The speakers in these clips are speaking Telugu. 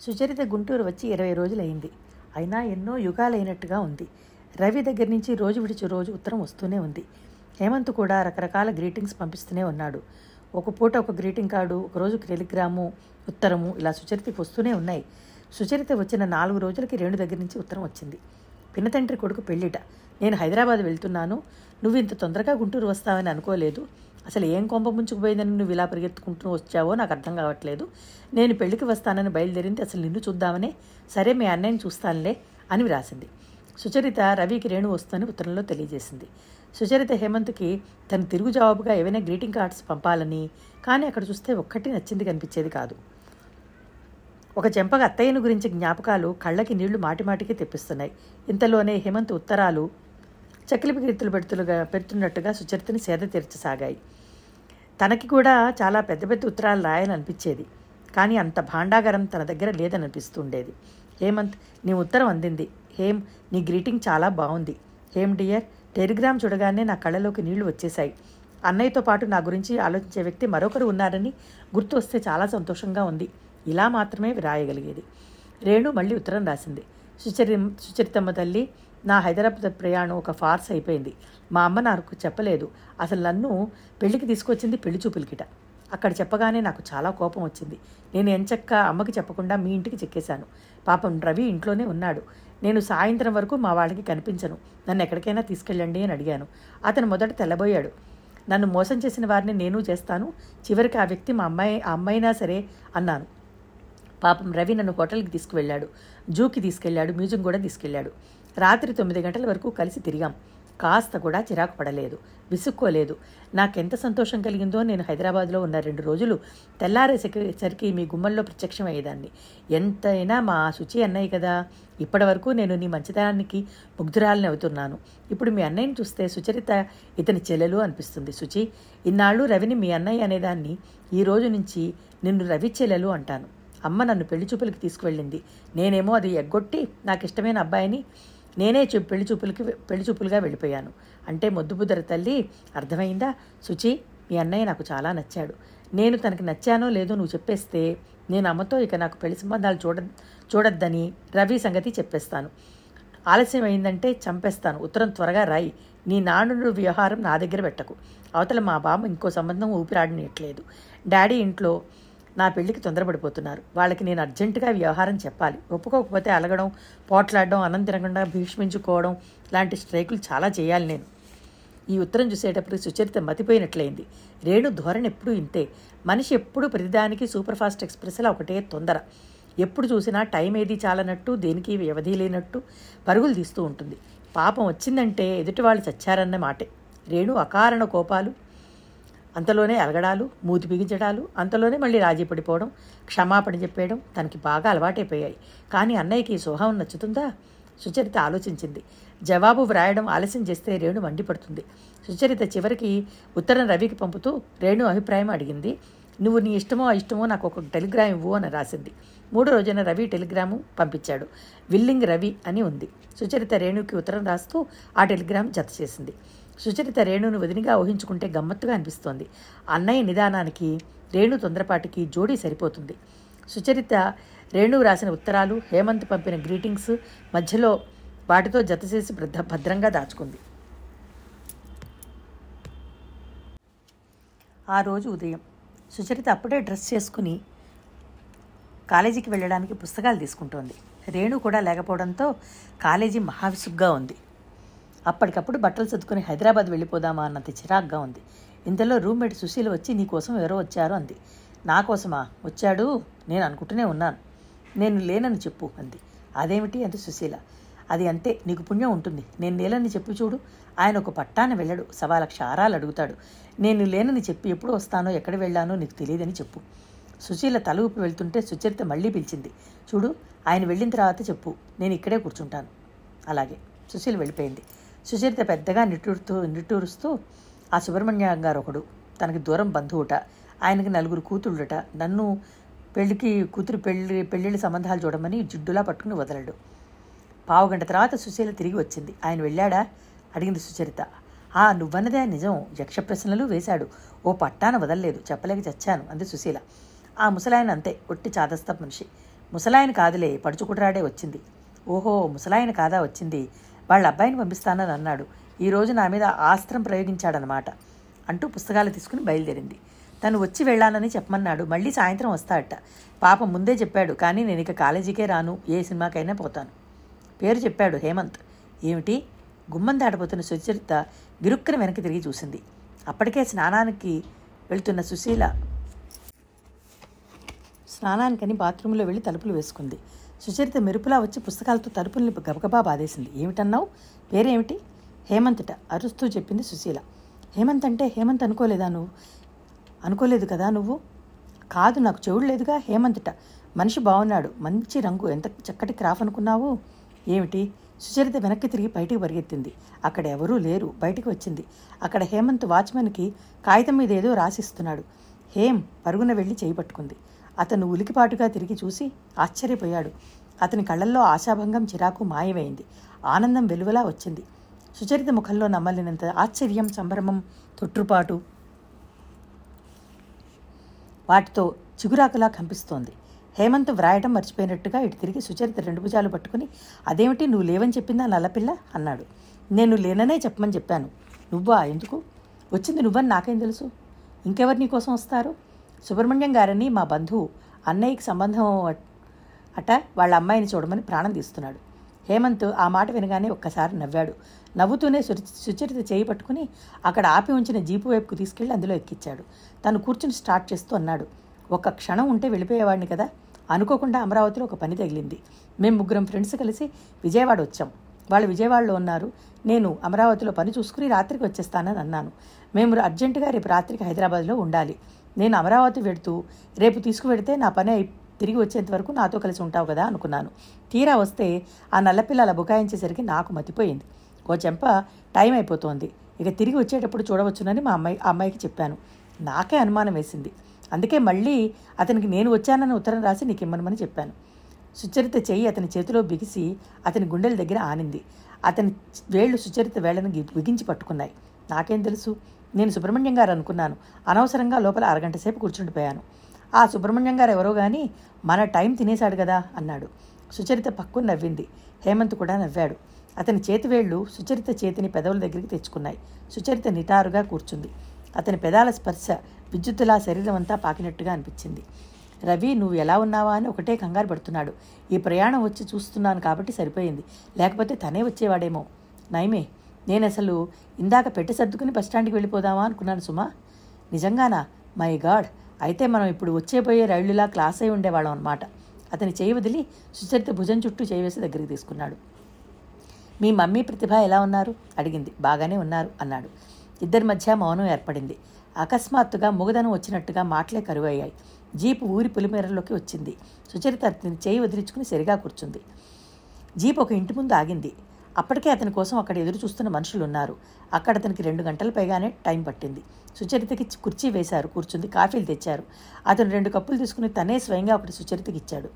సుచరిత గుంటూరు వచ్చి ఇరవై రోజులైంది అయినా ఎన్నో యుగాలైనట్టుగా ఉంది. రవి దగ్గర నుంచి రోజు విడిచి రోజు ఉత్తరం వస్తూనే ఉంది. హేమంత్ కూడా రకరకాల గ్రీటింగ్స్ పంపిస్తూనే ఉన్నాడు. ఒక పూట ఒక గ్రీటింగ్ కార్డు ఒకరోజు టెలిగ్రాము ఉత్తరము ఇలా సుచరితకి వస్తూనే ఉన్నాయి. సుచరిత వచ్చిన నాలుగు రోజులకి రేణు దగ్గర నుంచి ఉత్తరం వచ్చింది. పినతండ్రి కొడుకు పెళ్ళిట. నేను హైదరాబాద్ వెళ్తున్నాను. నువ్వు ఇంత తొందరగా గుంటూరు వస్తావని అనుకోలేదు. అసలు ఏం కొంప ముంచుకుపోయిందని నువ్వు ఇలా పరిగెత్తుకుంటూ వచ్చావో నాకు అర్థం కావట్లేదు. నేను పెళ్ళికి వస్తానని బయలుదేరింది అసలు నిన్ను చూద్దామనే? సరే మీ అన్నయ్యని చూస్తానులే అని వ్రాసింది. సుచరిత రవికి రేణు వస్తుందని ఉత్తరంలో తెలియజేసింది. సుచరిత హేమంత్కి తను తిరుగు జవాబుగా ఏవైనా గ్రీటింగ్ కార్డ్స్ పంపాలని కానీ అక్కడ చూస్తే ఒక్కటి నచ్చింది కనిపించేది కాదు. ఒక చెంపగా అత్తయ్యను గురించి జ్ఞాపకాలు కళ్ళకి నీళ్ళు మాటిమాటికి తెప్పిస్తున్నాయి. ఇంతలోనే హేమంత్ ఉత్తరాలు చకిలిపి కీర్తులు పెడుతులుగా పెడుతున్నట్టుగా సుచరితని సేద తీర్చసాగాయి. తనకి కూడా చాలా పెద్ద పెద్ద ఉత్తరాలు రాయాలనిపించేది. కానీ అంత భాండాగారం తన దగ్గర లేదనిపిస్తుండేది. హేమంత్ నీ ఉత్తరం అందింది. హేమ్ నీ గ్రీటింగ్ చాలా బాగుంది హేమ్ డియర్ టెలిగ్రామ్ చూడగానే నా కళ్ళలోకి నీళ్ళు వచ్చేశాయి. అన్నయ్యతో పాటు నా గురించి ఆలోచించే వ్యక్తి మరొకరు ఉన్నారని గుర్తు వస్తే చాలా సంతోషంగా ఉంది. ఇలా మాత్రమే రాయగలిగేది రేణు మళ్ళీ ఉత్తరం రాసింది. సుచరి సుచరితమ్మ తల్లి నా హైదరాబాద్ ప్రయాణం ఒక ఫార్స్ అయిపోయింది. మా అమ్మ నాకు చెప్పలేదు. అసలు నన్ను పెళ్ళికి తీసుకొచ్చింది పెళ్ళి చూపులకిట. అక్కడ చెప్పగానే నాకు చాలా కోపం వచ్చింది. నేను ఎంచక్క అమ్మకి చెప్పకుండా మీ ఇంటికి చెక్కేశాను. పాపం రవి ఇంట్లోనే ఉన్నాడు. నేను సాయంత్రం వరకు మా వాళ్ళకి కనిపించను. నన్ను ఎక్కడికైనా తీసుకెళ్ళండి అని అడిగాను. అతను మొదట తెల్లబోయాడు. నన్ను మోసం చేసిన వారిని నేను చేస్తాను. చివరికి ఆ వ్యక్తి మా అమ్మాయి ఆ అమ్మాయినా సరే అన్నాను. పాపం రవి నన్ను హోటల్కి తీసుకువెళ్ళాడు. జూకి తీసుకెళ్ళాడు. మ్యూజియం కూడా తీసుకెళ్ళాడు. రాత్రి తొమ్మిది గంటల వరకు కలిసి తిరిగాం. కాస్త కూడా చిరాకు పడలేదు. విసుక్కోలేదు. నాకెంత సంతోషం కలిగిందో నేను హైదరాబాద్లో ఉన్న రెండు రోజులు తెల్లారేసరికి మీ గుమ్మంలో ప్రత్యక్షమయ్యేదాన్ని. ఎంతైనా మా శుచి అన్నయ్య కదా. ఇప్పటి వరకు నేను నీ మంచితనానికి ముగ్ధురాలని అవుతున్నాను. ఇప్పుడు మీ అన్నయ్యని చూస్తే సుచరిత ఇతని చెల్లెలు అనిపిస్తుంది. శుచి ఇన్నాళ్ళు రవిని మీ అన్నయ్య అనేదాన్ని ఈ రోజు నుంచి నిన్ను రవి చెల్లెలు అంటాను. అమ్మ నన్ను పెళ్ళి చూపులకి తీసుకువెళ్ళింది. నేనేమో అది ఎగ్గొట్టి నాకు ఇష్టమైన అబ్బాయిని నేనే చూ పెళ్ళి చూపులకి పెళ్ళి చూపులుగా వెళ్ళిపోయాను. అంటే మొద్దుబుద్దర తల్లి అర్థమైందా? శుచి మీ అన్నయ్య నాకు చాలా నచ్చాడు. నేను తనకి నచ్చానో లేదో నువ్వు చెప్పేస్తే నేను అమ్మతో ఇక నాకు పెళ్ళి సంబంధాలు చూడ చూడొద్దని రవి సంగతి చెప్పేస్తాను. ఆలస్యం అయిందంటే చంపేస్తాను. ఉత్తరం త్వరగా రాయి. నీ నాన్నుడు వ్యవహారం నా దగ్గర పెట్టకు. అవతల మా బామ్మ ఇంకో సంబంధం ఊపిరాడనియట్లేదు. డాడీ ఇంట్లో నా పెళ్ళికి తొందరపడిపోతున్నారు. వాళ్ళకి నేను అర్జెంటుగా వ్యవహారం చెప్పాలి. ఒప్పుకోకపోతే అలగడం పోట్లాడడం అన్నం తినకుండా భీష్మించుకోవడం లాంటి స్ట్రైకులు చాలా చేయాలి నేను. ఈ ఉత్తరం చూసేటప్పుడు సుచరిత మతిపోయినట్లయింది. రేణు ధోరణి ఎప్పుడూ ఇంతే. మనిషి ఎప్పుడు ప్రతిదానికి సూపర్ ఫాస్ట్ ఎక్స్ప్రెస్లో ఒకటే తొందర. ఎప్పుడు చూసినా టైం ఏది చాలనట్టు దేనికి వ్యవధి లేనట్టు పరుగులు తీస్తూ ఉంటుంది. పాపం వచ్చిందంటే ఎదుటి వాళ్ళు చచ్చారన్న మాటే. రేణు అకారణ కోపాలు అంతలోనే అలగడాలు మూతి బిగించడాలు అంతలోనే మళ్ళీ రాజీ పడిపోవడం క్షమాపణ చెప్పేయడం తనకి బాగా అలవాటైపోయాయి. కానీ అన్నయ్యకి ఈ సోహం నచ్చుతుందా? సుచరిత ఆలోచించింది. జవాబు వ్రాయడం ఆలస్యం చేస్తే రేణు మండిపడుతుంది. సుచరిత చివరికి ఉత్తరం రవికి పంపుతూ రేణు అభిప్రాయం అడిగింది. నువ్వు నీ ఇష్టమో ఇష్టమో నాకు ఒక టెలిగ్రామ్ ఇవ్వు అని రాసింది. మూడో రోజున రవి టెలిగ్రాము పంపించాడు. విల్లింగ్ రవి అని ఉంది. సుచరిత రేణుకి ఉత్తరం రాస్తూ ఆ టెలిగ్రామ్ జత చేసింది. సుచరిత రేణును వదినిగా ఊహించుకుంటే గమ్మత్తుగా అనిపిస్తోంది. అన్నయ్య నిదానానికి రేణు తొందరపాటికి జోడీ సరిపోతుంది. సుచరిత రేణు రాసిన ఉత్తరాలు హేమంత్ పంపిన గ్రీటింగ్స్ మధ్యలో వాటితో జతచేసి భద్ర భద్రంగా దాచుకుంది. ఆ రోజు ఉదయం సుచరిత అప్పుడే డ్రెస్ చేసుకుని కాలేజీకి వెళ్ళడానికి పుస్తకాలు తీసుకుంటోంది. రేణు కూడా లేకపోవడంతో కాలేజీ మహావిసుగ్గా ఉంది. అప్పటికప్పుడు బట్టలు సర్దుకుని హైదరాబాద్ వెళ్ళిపోదామా అన్నంత చిరాగ్గా ఉంది. ఇంతలో రూమ్మేట్ సుశీల వచ్చి నీ కోసం ఎవరో వచ్చారు? అంది. నా కోసమా? వచ్చాడు? నేను అనుకుంటూనే ఉన్నాను. నేను లేనని చెప్పు అంది. అదేమిటి? అంది సుశీల. అది అంతే. నీకు పుణ్యం ఉంటుంది. నేను లేనని చెప్పి చూడు. ఆయన ఒక పట్టాన వెళ్ళడు. సవా లక్ష ఆరాలు అడుగుతాడు. నేను లేనని చెప్పి ఎప్పుడు వస్తానో ఎక్కడ వెళ్ళానో నీకు తెలియదని చెప్పు. సుశీల తల ఊపి వెళ్తుంటే సుచరిత మళ్ళీ పిలిచింది. చూడు ఆయన వెళ్ళిన తర్వాత చెప్పు. నేను ఇక్కడే కూర్చుంటాను. అలాగే సుశీల వెళ్ళిపోయింది. సుచరిత పెద్దగా నిట్టూరుతూ నిట్టూరుస్తూ ఆ సుబ్రహ్మణ్యం గారు ఒకడు తనకి దూరం బంధువుట. ఆయనకి నలుగురు కూతుళ్ళుట. నన్ను పెళ్ళికి కూతురు పెళ్ళి పెళ్ళిళ్ళ సంబంధాలు చూడమని జిడ్డులా పట్టుకుని వదలడు. పావుగంట తర్వాత సుశీల తిరిగి వచ్చింది. ఆయన వెళ్ళాడా? అడిగింది సుచరిత. ఆ నువ్వన్నదే నిజం. యక్ష ప్రశ్నలు వేశాడు. ఓ పట్టాన వదలలేదు. చెప్పలేక చచ్చాను అంది సుశీల. ఆ ముసలాయన అంతే. ఒట్టి చాదస్త మనిషి. ముసలాయన కాదులే. పడుచుకుట్రాడే వచ్చింది. ఓహో ముసలాయన కాదా వచ్చింది? వాళ్ళ అబ్బాయిని పంపిస్తానని అన్నాడు. ఈరోజు నా మీద ఆస్త్రం ప్రయోగించాడనమాట అంటూ పుస్తకాలు తీసుకుని బయలుదేరింది. తను వచ్చి వెళ్ళానని చెప్పమన్నాడు. మళ్ళీ సాయంత్రం వస్తాడట. పాప ముందే చెప్పాడు కానీ నేను ఇక కాలేజీకే రాను. ఏ సినిమాకైనా పోతాను. పేరు చెప్పాడు హేమంత్. ఏమిటి? గుమ్మం దాటబోతున్న సుచరిత గిరుక్కున వెనక్కి తిరిగి చూసింది. అప్పటికే స్నానానికి వెళ్తున్న సుశీల స్నానానికని బాత్రూంలో వెళ్ళి తలుపులు వేసుకుంది. సుచరిత మెరుపులా వచ్చి పుస్తకాలతో తలుపుల్ని గబగబా బాధేసింది. ఏమిటన్నావు? పేరేమిటి? హేమంత్ట అరుస్తూ చెప్పింది సుశీల. హేమంత్ అంటే హేమంత్ అనుకోలేదా నువ్వు? అనుకోలేదు కదా నువ్వు? కాదు నాకు చెవుడు లేదుగా హేమంత్ట. మనిషి బాగున్నాడు మంచి రంగు. ఎంత చక్కటి క్రాఫ్ అనుకున్నావు? ఏమిటి? సుచరిత వెనక్కి తిరిగి బయటికి పరిగెత్తింది. అక్కడ ఎవరూ లేరు. బయటికి వచ్చింది. అక్కడ హేమంత్ వాచ్మెన్కి కాగితం మీద ఏదో రాసిస్తున్నాడు. హేం పరుగున వెళ్ళి చేయి పట్టుకుంది. అతను ఉలికిపాటుగా తిరిగి చూసి ఆశ్చర్యపోయాడు. అతని కళ్ళల్లో ఆశాభంగం చిరాకు మాయమైంది. ఆనందం వెలువలా వచ్చింది. సుచరిత ముఖంలో నమ్మలేనంత ఆశ్చర్యం సంభ్రమం తొట్టుపాటు వాటితో చిగురాకులా కంపిస్తోంది. హేమంత్ వ్రాయటం మర్చిపోయినట్టుగా ఇటు తిరిగి సుచరిత రెండు భుజాలు పట్టుకుని అదేమిటి నువ్వు లేవని చెప్పిందా నల్లపిల్ల? అన్నాడు. నేను లేననే చెప్పమని చెప్పాను. నువ్వా? ఎందుకు? వచ్చింది నువ్వని నాకేం తెలుసు? ఇంకెవరు నీకోసం వస్తారు? సుబ్రహ్మణ్యం గారని మా బంధువు అన్నయ్యకి సంబంధం అట వాళ్ళ అమ్మాయిని చూడమని ప్రాణం తీస్తున్నాడు. హేమంత్ ఆ మాట వినగానే ఒక్కసారి నవ్వాడు. నవ్వుతూనే సుచరిత చేయి పట్టుకుని అక్కడ ఆపి ఉంచిన జీపు వైపుకు తీసుకెళ్ళి అందులో ఎక్కించాడు. తను కూర్చుని స్టార్ట్ చేస్తూ అన్నాడు ఒక్క క్షణం ఉంటే వెళ్ళిపోయేవాడిని కదా. అనుకోకుండా అమరావతిలో ఒక పని తగిలింది. మేము ముగ్గురం ఫ్రెండ్స్ కలిసి విజయవాడ వచ్చాం. వాళ్ళు విజయవాడలో ఉన్నారు. నేను అమరావతిలో పని చూసుకుని రాత్రికి వచ్చేస్తానని అన్నాను. మేము అర్జెంటుగా రేపు రాత్రికి హైదరాబాద్లో ఉండాలి. నేను అమరావతి వెడుతూ రేపు తీసుకువెడితే నా పని తిరిగి వచ్చేంత వరకు నాతో కలిసి ఉంటావు కదా అనుకున్నాను. తీరా వస్తే ఆ నల్లపిల్లల బుకాయించేసరికి నాకు మతిపోయింది. ఓ చెంప టైం అయిపోతోంది. ఇక తిరిగి వచ్చేటప్పుడు చూడవచ్చునని మా అమ్మాయి ఆ అమ్మాయికి చెప్పాను. నాకే అనుమానం వేసింది. అందుకే మళ్ళీ అతనికి నేను వచ్చానని ఉత్తరం రాసి నీకు ఇమ్మనమని చెప్పాను. సుచరిత చెయ్యి అతని చేతిలో బిగిసి అతని గుండెల దగ్గర ఆనింది. అతని వేళ్ళు సుచరిత వేళ్ళను బిగించి పట్టుకున్నాయి. నాకేం తెలుసు? నేను సుబ్రహ్మణ్యం గారు అనుకున్నాను. అనవసరంగా లోపల అరగంట సేపు కూర్చుండిపోయాను ఆ సుబ్రహ్మణ్యం గారు ఎవరో కానీ మన టైం తినేశాడు కదా అన్నాడు. సుచరిత పక్కు నవ్వింది. హేమంత్ కూడా నవ్వాడు. అతని చేతివేళ్ళు సుచరిత చేతిని పెదవుల దగ్గరికి తెచ్చుకున్నాయి. సుచరిత నిటారుగా కూర్చుంది. అతని పెదాల స్పర్శ విద్యుత్తులా శరీరం అంతా పాకినట్టుగా అనిపించింది. రవి నువ్వు ఎలా ఉన్నావా అని ఒకటే కంగారు పడుతున్నాడు. ఈ ప్రయాణం వచ్చి చూస్తున్నాను కాబట్టి సరిపోయింది. లేకపోతే తనే వచ్చేవాడేమో. నయమే నేను అసలు ఇందాక పెట్టి సర్దుకుని బస్టాండ్కి వెళ్ళిపోదామా అనుకున్నాను సుమా. నిజంగానా? My God. అయితే మనం ఇప్పుడు వచ్చేపోయే రైళ్ళులా క్లాస్ అయి ఉండేవాళ్ళం అనమాట అతని చేయి వదిలి సుచరిత భుజం చుట్టూ చేయి దగ్గరికి తీసుకున్నాడు. మీ మమ్మీ ప్రతిభ ఎలా ఉన్నారు? అడిగింది. బాగానే ఉన్నారు అన్నాడు. ఇద్దరి మధ్య మౌనం ఏర్పడింది. అకస్మాత్తుగా మొగదనం వచ్చినట్టుగా మాటలే కరువయ్యాయి. జీపు ఊరి పులిమేరలోకి వచ్చింది. సుచరిత అతని చేయి వదిలించుకుని సరిగా కూర్చుంది. జీప్ ఒక ఇంటి ముందు ఆగింది. అప్పటికే అతని కోసం అక్కడ ఎదురు చూస్తున్న మనుషులు ఉన్నారు. అక్కడ అతనికి రెండు గంటల పైగానే టైం పట్టింది. సుచరితకి కుర్చీ వేశారు కూర్చుంది కాఫీలు తెచ్చారు. అతను రెండు కప్పులు తీసుకుని తనే స్వయంగా ఒకటి సుచరితకి ఇచ్చాడు.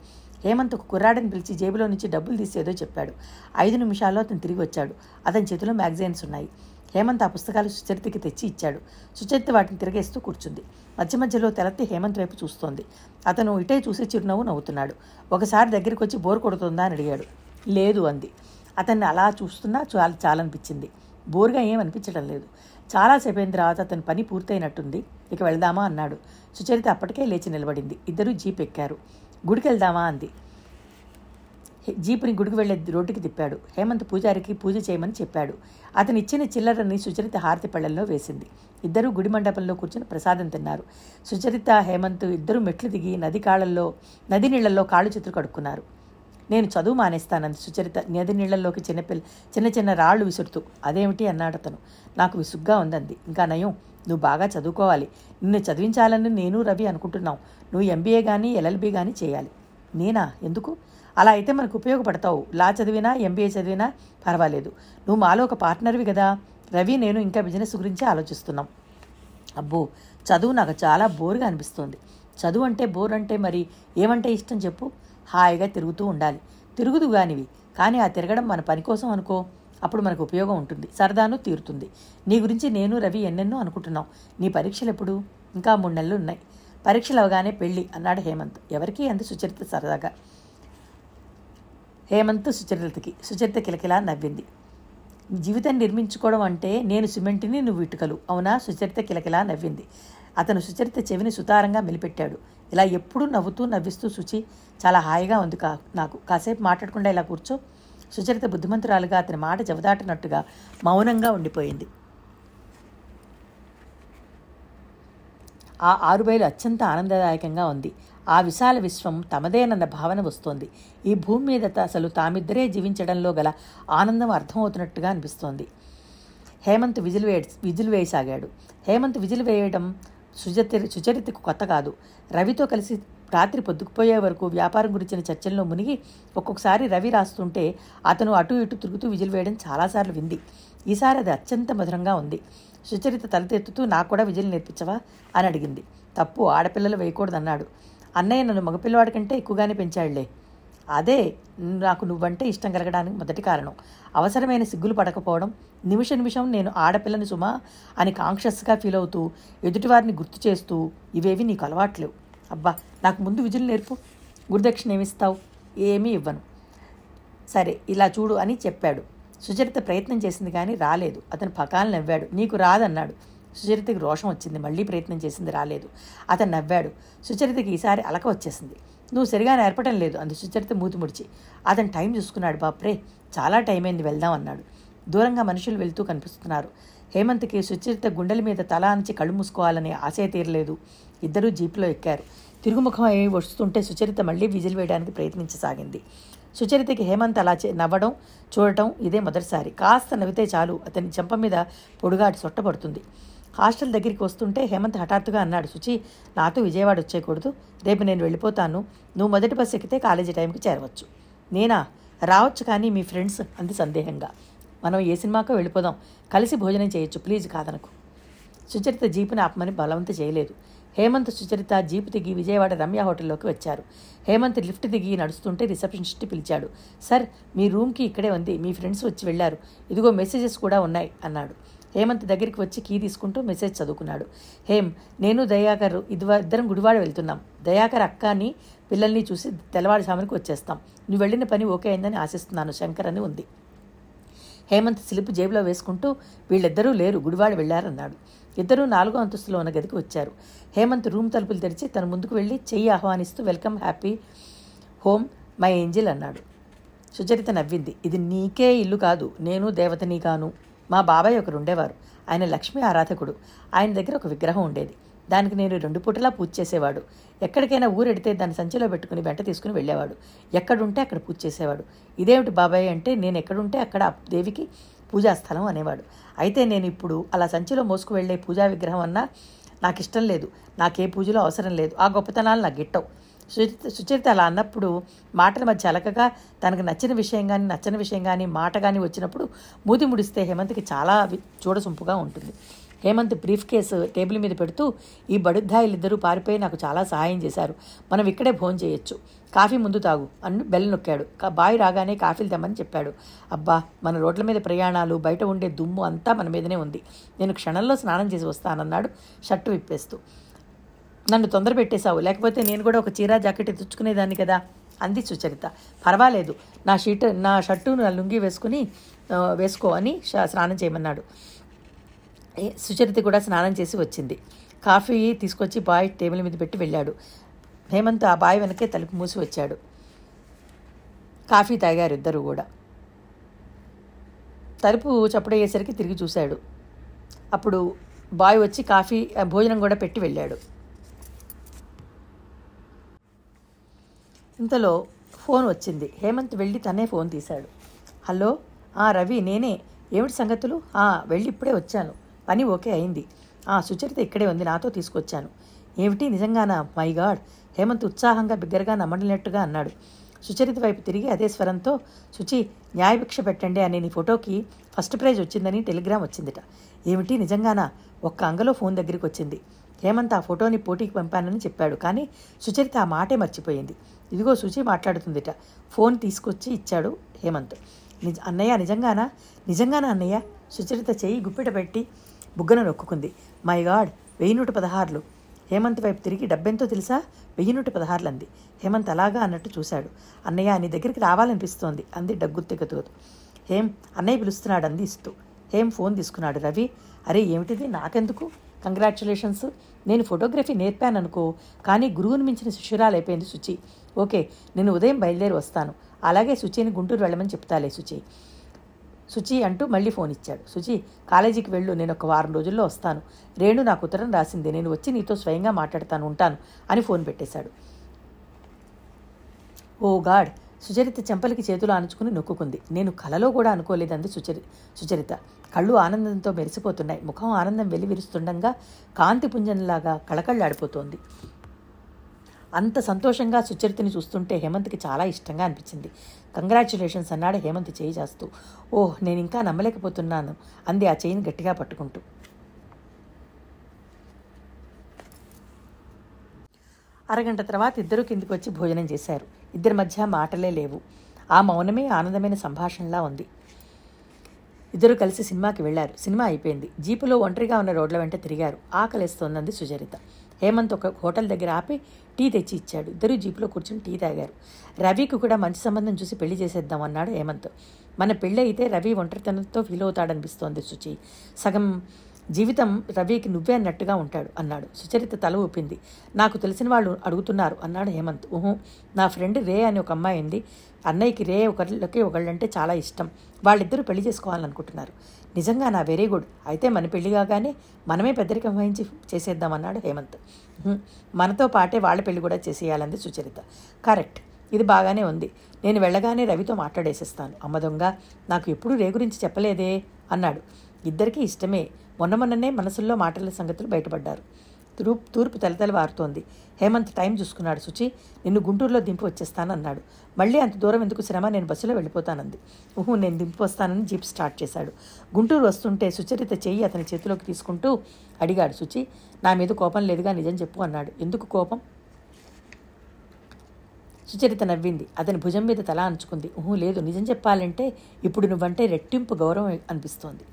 హేమంత్ ఒక కుర్రాడని పిలిచి జేబులో నుంచి డబ్బులు తీసి ఏదో చెప్పాడు. ఐదు నిమిషాల్లో అతను తిరిగి వచ్చాడు. అతని చేతిలో మ్యాగజైన్స్ ఉన్నాయి. హేమంత్ ఆ పుస్తకాలు సుచరితకి తెచ్చి ఇచ్చాడు. సుచరిత వాటిని తిరిగేస్తూ కూర్చుంది. మధ్య మధ్యలో తెలత్తి హేమంత్ వైపు చూస్తోంది. అతను ఇటే చూసి చిరునవ్వు నవ్వుతున్నాడు. ఒకసారి దగ్గరికి వచ్చి బోర్ కొడుతుందా అని అడిగాడు. లేదు అంది. అతన్ని అలా చూస్తున్నా చాలా చాలనిపించింది. బోర్గా ఏమనిపించడం లేదు. చాలాసేపు అయిన తర్వాత అతని పని పూర్తయినట్టుంది. ఇక వెళ్దామా అన్నాడు. సుచరిత అప్పటికే లేచి నిలబడింది. ఇద్దరూ జీప్ ఎక్కారు. గుడికి వెళ్దామా అంది. జీపుని గుడికి వెళ్ళే రోడ్డుకి తిప్పాడు. హేమంత్ పూజారికి పూజ చేయమని చెప్పాడు. అతను ఇచ్చిన చిల్లరని సుచరిత హారతి పళ్ళల్లో వేసింది. ఇద్దరూ గుడి మండపంలో కూర్చొని ప్రసాదం తిన్నారు. సుచరిత హేమంత్ ఇద్దరు మెట్లు దిగి నది కాళ్ళల్లో నది నీళ్ళలో కాళ్ళు చేతులు కడుక్కున్నారు. నేను చదువు మానేస్తానంది సుచరిత. నది నీళ్ళలోకి చిన్నపిల్ల చిన్న చిన్న రాళ్ళు విసురుతూ. అదేమిటి? అన్నాడు అతను. నాకు విసుగ్గా ఉందంది. ఇంకా నయం. నువ్వు బాగా చదువుకోవాలి. నిన్ను చదివించాలని నేను రవి అనుకుంటున్నావు. నువ్వు ఎంబీఏ కానీ ఎల్ఎల్బీ కానీ చేయాలి. నేనా? ఎందుకు? అలా అయితే మనకు ఉపయోగపడతావు. లా చదివినా ఎంబీఏ చదివినా పర్వాలేదు. నువ్వు మాలో ఒక పార్ట్నర్వి కదా. రవి నేను ఇంకా బిజినెస్ గురించి ఆలోచిస్తున్నాం. అబ్బో! చదువు నాకు చాలా బోర్గా అనిపిస్తుంది. చదువు అంటే బోర్ అంటే మరి ఏమంటే ఇష్టం చెప్పు. హాయిగా తిరుగుతూ ఉండాలి. తిరుగుదు కానివి కానీ ఆ తిరగడం మన పని కోసం అనుకో. అప్పుడు మనకు ఉపయోగం ఉంటుంది. సరదాను తీరుతుంది. నీ గురించి నేను రవి ఎన్నెన్నో అనుకుంటున్నాం. నీ పరీక్షలు ఎప్పుడు ఇంకా మూడు నెలలు ఉన్నాయి పరీక్షలు అవగానే పెళ్ళి అన్నాడు హేమంత్. ఎవరికి అంది సుచరిత సరదాగా? హేమంత్ సుచరితకి సుచరిత కిలకిలా నవ్వింది. జీవితం నిర్మించుకోవడం అంటే నేను సిమెంట్ని నువ్వు ఇటుకలు. అవునా? సుచరిత కిలకిలా నవ్వింది. అతను సుచరిత చెవిని సుతారంగా మెలిపెట్టాడు. ఇలా ఎప్పుడూ నవ్వుతూ నవ్విస్తూ శుచి చాలా హాయిగా ఉంది కా నాకు. కాసేపు మాట్లాడకుండా ఇలా కూర్చో. సుచరిత బుద్ధిమంతురాలుగా అతని మాట జవదాటినట్టుగా మౌనంగా ఉండిపోయింది. ఆ ఆరుబయలు అత్యంత ఆనందదాయకంగా ఉంది. ఆ విశాల విశ్వం తమదేనన్న భావన వస్తోంది. ఈ భూమి మీద అసలు తామిద్దరే జీవించడంలో గల ఆనందం అర్థమవుతున్నట్టుగా అనిపిస్తోంది. హేమంత్ విజిల్ వే విజిల్ వేయసాగాడు. హేమంత్ విజిల్ వేయడం సుచరిత సుచరితకు కొత్త కాదు. రవితో కలిసి రాత్రి పొద్దుకుపోయే వరకు వ్యాపారం గురించిన చర్చల్లో మునిగి ఒక్కొక్కసారి రవి రాస్తుంటే అతను అటు ఇటు తిరుగుతూ విజిల్ వేయడం చాలాసార్లు వింది. ఈసారి అది అత్యంత మధురంగా ఉంది. సుచరిత తలతెత్తుతూ నాకు కూడా విజిల్ నేర్పించవా? అని అడిగింది. తప్పు ఆడపిల్లలు వేయకూడదన్నాడు. అన్నయ్య నన్ను మగపిల్లవాడి కంటే ఎక్కువగానే పెంచాడులే. అదే నాకు నువ్వంటే ఇష్టం కలగడానికి మొదటి కారణం. అవసరమైన సిగ్గులు పడకపోవడం. నిమిష నిమిషం నేను ఆడపిల్లని సుమా అని కాంక్షస్గా ఫీల్ అవుతూ ఎదుటివారిని గుర్తు చేస్తూ ఇవేవి నీకు అలవాట్లేవు. అబ్బా నాకు ముందు విజులు నేర్పు. గురుదక్షిణ ఏమిస్తావు? ఏమీ ఇవ్వను. సరే ఇలా చూడు అని చెప్పాడు. సుచరిత ప్రయత్నం చేసింది కానీ రాలేదు. అతను పకాలు నవ్వాడు. నీకు రాదన్నాడు. సుచరితకి రోషం వచ్చింది. మళ్ళీ ప్రయత్నం చేసింది రాలేదు. అతను నవ్వాడు. సుచరితకి ఈసారి అలక వచ్చేసింది. నువ్వు సరిగా నేర్పటం లేదు. అంది సుచరిత మూతి ముడిచి. అతను టైం చూసుకున్నాడు. బాప్రే చాలా టైం అయింది వెళ్దాం అన్నాడు. దూరంగా మనుషులు వెళ్తూ కనిపిస్తున్నారు. హేమంత్కి సుచరిత గుండెల మీద తల అంచి కళ్ళు మూసుకోవాలనే ఆశే తీరలేదు. ఇద్దరూ జీప్లో ఎక్కారు. తిరుగుముఖం అయి వస్తుంటే సుచరిత మళ్ళీ విజిల్ వేయడానికి ప్రయత్నించసాగింది. సుచరితకి హేమంత్ అలా చే- నవ్వడం చూడటం ఇదే మొదటిసారి. కాస్త నవ్వితే చాలు. అతని చెంప మీద పొడుగాటి సొట్టబడుతుంది హాస్టల్ దగ్గరికి వస్తుంటే హేమంత్ హఠాత్తుగా అన్నాడు సుచి నాతో విజయవాడ వచ్చేయకూడదు. రేపు నేను వెళ్ళిపోతాను. నువ్వు మొదటి బస్సు ఎక్కితే కాలేజీ టైంకి చేరవచ్చు. నేనా? రావచ్చు కానీ మీ ఫ్రెండ్స్ అంది సందేహంగా. మనం ఏ సినిమాకో వెళ్ళిపోదాం. కలిసి భోజనం చేయొచ్చు. ప్లీజ్ కాదనకు. సుచరిత జీపుని ఆపమని బలవంత చేయలేదు. హేమంత్ సుచరిత జీపు దిగి విజయవాడ రమ్య హోటల్లోకి వచ్చారు. హేమంత్ లిఫ్ట్ దిగి నడుస్తుంటే రిసెప్షనిస్ట్ పిలిచాడు సార్ మీ రూమ్కి ఇక్కడే ఉంది. మీ ఫ్రెండ్స్ వచ్చి వెళ్ళారు. ఇదిగో మెసేజెస్ కూడా ఉన్నాయి అన్నాడు. హేమంత్ దగ్గరికి వచ్చి కీ తీసుకుంటూ మెసేజ్ చదువుకున్నాడు. హేమ్ నేను దయాకర్ ఇది ఇద్దరం గుడివాడ వెళ్తున్నాం. దయాకర్ అక్కని పిల్లల్ని చూసి తెల్లవారుజామునికి వచ్చేస్తాం. నువ్వు వెళ్ళిన పని ఓకే అయిందని ఆశిస్తున్నాను. శంకర్ అని ఉంది. హేమంత్ స్లిప్ జేబులో వేసుకుంటూ వీళ్ళిద్దరూ లేరు గుడివాడ వెళ్ళారన్నాడు. ఇద్దరూ నాలుగో అంతస్తులో ఉన్న గదికి వచ్చారు. హేమంత్ రూమ్ తలుపులు తెరిచి తన ముందుకు వెళ్ళి చెయ్యి ఆహ్వానిస్తూ welcome happy home my angel అన్నాడు. సుచరిత నవ్వింది. ఇది నీకే ఇల్లు కాదు. నేను దేవతని కాను మా బాబాయ్ ఒకరు ఉండేవారు. ఆయన లక్ష్మీ ఆరాధకుడు. ఆయన దగ్గర ఒక విగ్రహం ఉండేది. దానికి నేను రెండు పూటలా పూజ చేసేవాడు. ఎక్కడికైనా ఊరెడితే దాన్ని సంచిలో పెట్టుకుని వెంట తీసుకుని వెళ్ళేవాడు. ఎక్కడుంటే అక్కడ పూజ చేసేవాడు. ఇదేమిటి బాబాయ్ అంటే నేను ఎక్కడుంటే అక్కడ దేవికి పూజా స్థలం అనేవాడు. అయితే నేను ఇప్పుడు అలా సంచిలో మోసుకు వెళ్ళే పూజా విగ్రహం అన్నా నాకు ఇష్టం లేదు. నాకే పూజలో అవసరం లేదు. ఆ గొప్పతనాలు నాకు గిట్టవు. సుచరిత అలా అన్నప్పుడు మాటల మధ్య అలకగా తనకు నచ్చిన విషయం కానీ నచ్చని విషయం కానీ మాట కానీ వచ్చినప్పుడు మూతి ముడిస్తే హేమంత్కి చాలా వి- చూడసొంపుగా ఉంటుంది. హేమంత్ బ్రీఫ్ కేసు టేబుల్ మీద పెడుతూ ఈ బడుద్దాయిలు ఇద్దరూ పారిపోయి నాకు చాలా సహాయం చేశారు. మనం ఇక్కడే భోజనం చేయొచ్చు. కాఫీ ముందు తాగు అన్ను బెల్ నొక్కాడు. బాయ్ రాగానే కాఫీలు తెమ్మని చెప్పాడు. అబ్బా మన రోడ్ల మీద ప్రయాణాలు బయట ఉండే దుమ్ము అంతా మన మీదనే ఉంది. నేను క్షణంలో స్నానం చేసి వస్తానన్నాడు షర్టు విప్పేస్తూ. నన్ను తొందర పెట్టేశావు. లేకపోతే నేను కూడా ఒక చీర జాకెట్ తెచ్చుకునేదాన్ని కదా అంది సుచరిత. పర్వాలేదు నా షీట్ నా షర్టు నా లుంగి వేసుకుని వేసుకో అని స్నానం చేయమన్నాడు. సుచరిత కూడా స్నానం చేసి వచ్చింది. కాఫీ తీసుకొచ్చి బాయ్ టేబుల్ మీద పెట్టి వెళ్ళాడు. హేమంత్ ఆ బాయ్ వెనకే తలుపు మూసి వచ్చాడు. కాఫీ తాగారు ఇద్దరు కూడా. తలుపు చప్పుడయ్యేసరికి తిరిగి చూశాడు. అప్పుడు బాయ్ వచ్చి కాఫీ భోజనం కూడా పెట్టి వెళ్ళాడు. ఇంతలో ఫోన్ వచ్చింది. హేమంత్ వెళ్ళి తనే ఫోన్ తీశాడు. హలో ఆ రవి నేనే. ఏమిటి సంగతులు? ఆ వెళ్ళి ఇప్పుడే వచ్చాను. పని ఓకే అయింది. ఆ సుచరిత ఇక్కడే ఉంది. నాతో తీసుకొచ్చాను. ఏమిటి? నిజంగానా? My God. హేమంత్ ఉత్సాహంగా బిగ్గరగా నమ్మడినట్టుగా అన్నాడు. సుచరిత వైపు తిరిగి అదే స్వరంతో సుచి న్యాయభిక్ష పెట్టండి అనే నీ ఫోటోకి ఫస్ట్ ప్రైజ్ వచ్చిందని టెలిగ్రామ్ వచ్చిందిట. ఏమిటి? నిజంగానా? ఒక్క అంగలో ఫోన్ దగ్గరికి వచ్చింది. హేమంత్ ఆ ఫోటోని పోటీకి పంపానని చెప్పాడు. కానీ సుచరిత ఆ మాటే మర్చిపోయింది. ఇదిగో సుచి మాట్లాడుతుందిట. ఫోన్ తీసుకొచ్చి ఇచ్చాడు హేమంత్. నిజ అన్నయ్య నిజంగానా? నిజంగానా అన్నయ్య? సుచరిత చేయి గుప్పిట పెట్టి బుగ్గన నొక్కుకుంది. మై గాడ్ వెయ్యి నూట పదహారులు. హేమంత్ వైపు తిరిగి డబ్బెంతో తెలుసా? వెయ్యి నూట పదహారులు అంది హేమంత్ అలాగా అన్నట్టు చూశాడు. అన్నయ్య నీ దగ్గరికి రావాలనిపిస్తోంది అంది డగ్గుత్తెగతూ హేం అన్నయ్య పిలుస్తున్నాడు అంది ఇస్తూ. హేం ఫోన్ తీసుకున్నాడు. రవి అరే ఏమిటిది? నాకెందుకు? కంగ్రాచులేషన్స్ నేను ఫోటోగ్రఫీ నేర్పాను అనుకో కానీ గురువుని మించిన శిష్యురాలు అయిపోయింది శుచి ఓకే నేను ఉదయం బయలుదేరి వస్తాను. అలాగే శుచిని గుంటూరు వెళ్ళమని చెప్తాలే శుచి శుచి అంటూ మళ్ళీ ఫోన్ ఇచ్చాడు. శుచి కాలేజీకి వెళ్ళు నేను ఒక వారం రోజుల్లో వస్తాను. రేణు నాకు ఉత్తరం రాసింది. నేను వచ్చి నీతో స్వయంగా మాట్లాడతాను ఉంటాను అని ఫోన్ పెట్టేశాడు. ఓ గాడ్ సుచరిత చెంపలికి చేతులు ఆనుచుకుని నొక్కుకుంది. నేను కలలో కూడా అనుకోలేదంది సుచరి సుచరిత. కళ్ళు ఆనందంతో మెరిసిపోతున్నాయి. ముఖం ఆనందం వెలివిరుస్తుండగా కాంతి పుంజంలాగా కళకళ్ళాడిపోతోంది అంత సంతోషంగా సుచరితని చూస్తుంటే హేమంత్కి చాలా ఇష్టంగా అనిపించింది. కంగ్రాచులేషన్స్ అన్నాడు హేమంత్ చేయి చేస్తూ. ఓహ్ నేను ఇంకా నమ్మలేకపోతున్నాను అంది ఆ చేయిని గట్టిగా పట్టుకుంటూ. అరగంట తర్వాత ఇద్దరూ కిందికి వచ్చి భోజనం చేశారు. ఇద్దరి మధ్య మాటలే లేవు. ఆ మౌనమే ఆనందమైన సంభాషణలా ఉంది. ఇద్దరు కలిసి సినిమాకి వెళ్ళారు. సినిమా అయిపోయింది. జీపులో ఒంటరిగా ఉన్న రోడ్ల వెంట తిరిగారు. ఆకలిస్తోందంది సుచరిత. హేమంత్ ఒక హోటల్ దగ్గర ఆపి టీ తెచ్చి ఇచ్చాడు. ఇద్దరు జీపులో కూర్చుని టీ తాగారు. రవికి కూడా మంచి సంబంధం చూసి పెళ్ళి చేసేద్దాం అన్నాడు హేమంత్. మన పెళ్ళి అయితే రవి ఒంటరితనంతో ఫీల్ అవుతాడనిపిస్తోంది సుచి. సగం జీవితం రవికి నువ్వే అన్నట్టుగా ఉంటాడు అన్నాడు. సుచరిత తల ఊపింది. నాకు తెలిసిన వాళ్ళు అడుగుతున్నారు అన్నాడు హేమంత్. ఊహు నా ఫ్రెండ్ రే అని ఒక అమ్మాయి ఉంది. అన్నయ్యకి రే ఒకళ్ళకి ఒకళ్ళంటే చాలా ఇష్టం. వాళ్ళిద్దరూ పెళ్ళి చేసుకోవాలనుకుంటున్నారు. నిజంగా నా వెరీ గుడ్. అయితే మన పెళ్ళి కాగానే మనమే పెద్దరికం వహించి చేసేద్దామన్నాడు హేమంత్. మనతో పాటే వాళ్ళ పెళ్ళి కూడా చేసేయాలంది సుచరిత. కరెక్ట్. ఇది బాగానే ఉంది. నేను వెళ్ళగానే రవితో మాట్లాడేసేస్తాను. అమ్మ దొంగ నాకు ఎప్పుడూ రే గురించి చెప్పలేదే అన్నాడు. ఇద్దరికీ ఇష్టమే. మొన్న మొన్ననే మనసుల్లో మాటల సంగతులు బయటపడ్డారు. తూర్పు తూర్పు తలతల వారుతోంది. హేమంత్ టైం చూసుకున్నాడు శుచి నిన్ను గుంటూరులో దింపి వచ్చేస్తానన్నాడు. మళ్ళీ అంత దూరం ఎందుకు శ్రమ? నేను బస్సులో వెళ్ళిపోతానంది. ఊహు నేను దింపి వస్తానని జీప్ స్టార్ట్ చేశాడు. గుంటూరు వస్తుంటే సుచరిత చెయ్యి అతని చేతిలోకి తీసుకుంటూ అడిగాడు శుచి నా మీద కోపం లేదుగా నిజం చెప్పు అన్నాడు. ఎందుకు కోపం? సుచరిత నవ్వింది. అతని భుజం మీద తల అంచుకుంది. ఊహు లేదు నిజం చెప్పాలంటే ఇప్పుడు నువ్వంటే రెట్టింపు గౌరవం అనిపిస్తోంది.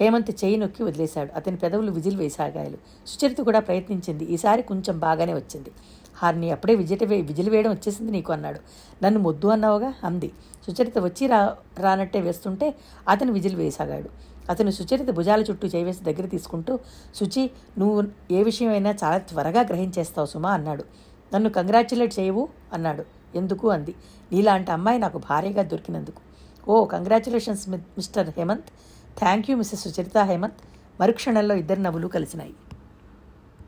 హేమంత్ చేయి నొక్కి వదిలేశాడు. అతని పెదవులు విజిల్ వేసాగాయలు. సుచరిత కూడా ప్రయత్నించింది. ఈసారి కొంచెం బాగానే వచ్చింది. హార్ని అప్పుడే విజిట వే విజిల్ వేయడం వచ్చేసింది నీకు అన్నాడు. నన్ను మొద్దు అన్నావుగా? అంది. సుచరిత వచ్చి రా రానట్టే వేస్తుంటే అతను విజిల్ వేసాగాడు. అతను సుచరిత భుజాల చుట్టూ చేవేసి దగ్గర తీసుకుంటూ సుచి నువ్వు ఏ విషయమైనా చాలా త్వరగా గ్రహించేస్తావు సుమా అన్నాడు. నన్ను కంగ్రాచులేట్ చేయవు అన్నాడు. ఎందుకు? అంది. నీలాంటి అమ్మాయి నాకు భార్యగా దొరికినందుకు. ఓ congratulations mister Hemant. Thank you missus Sucharita Hemant. మరుక్షణంలో ఇద్దరు నవ్వులు కలిసినాయి.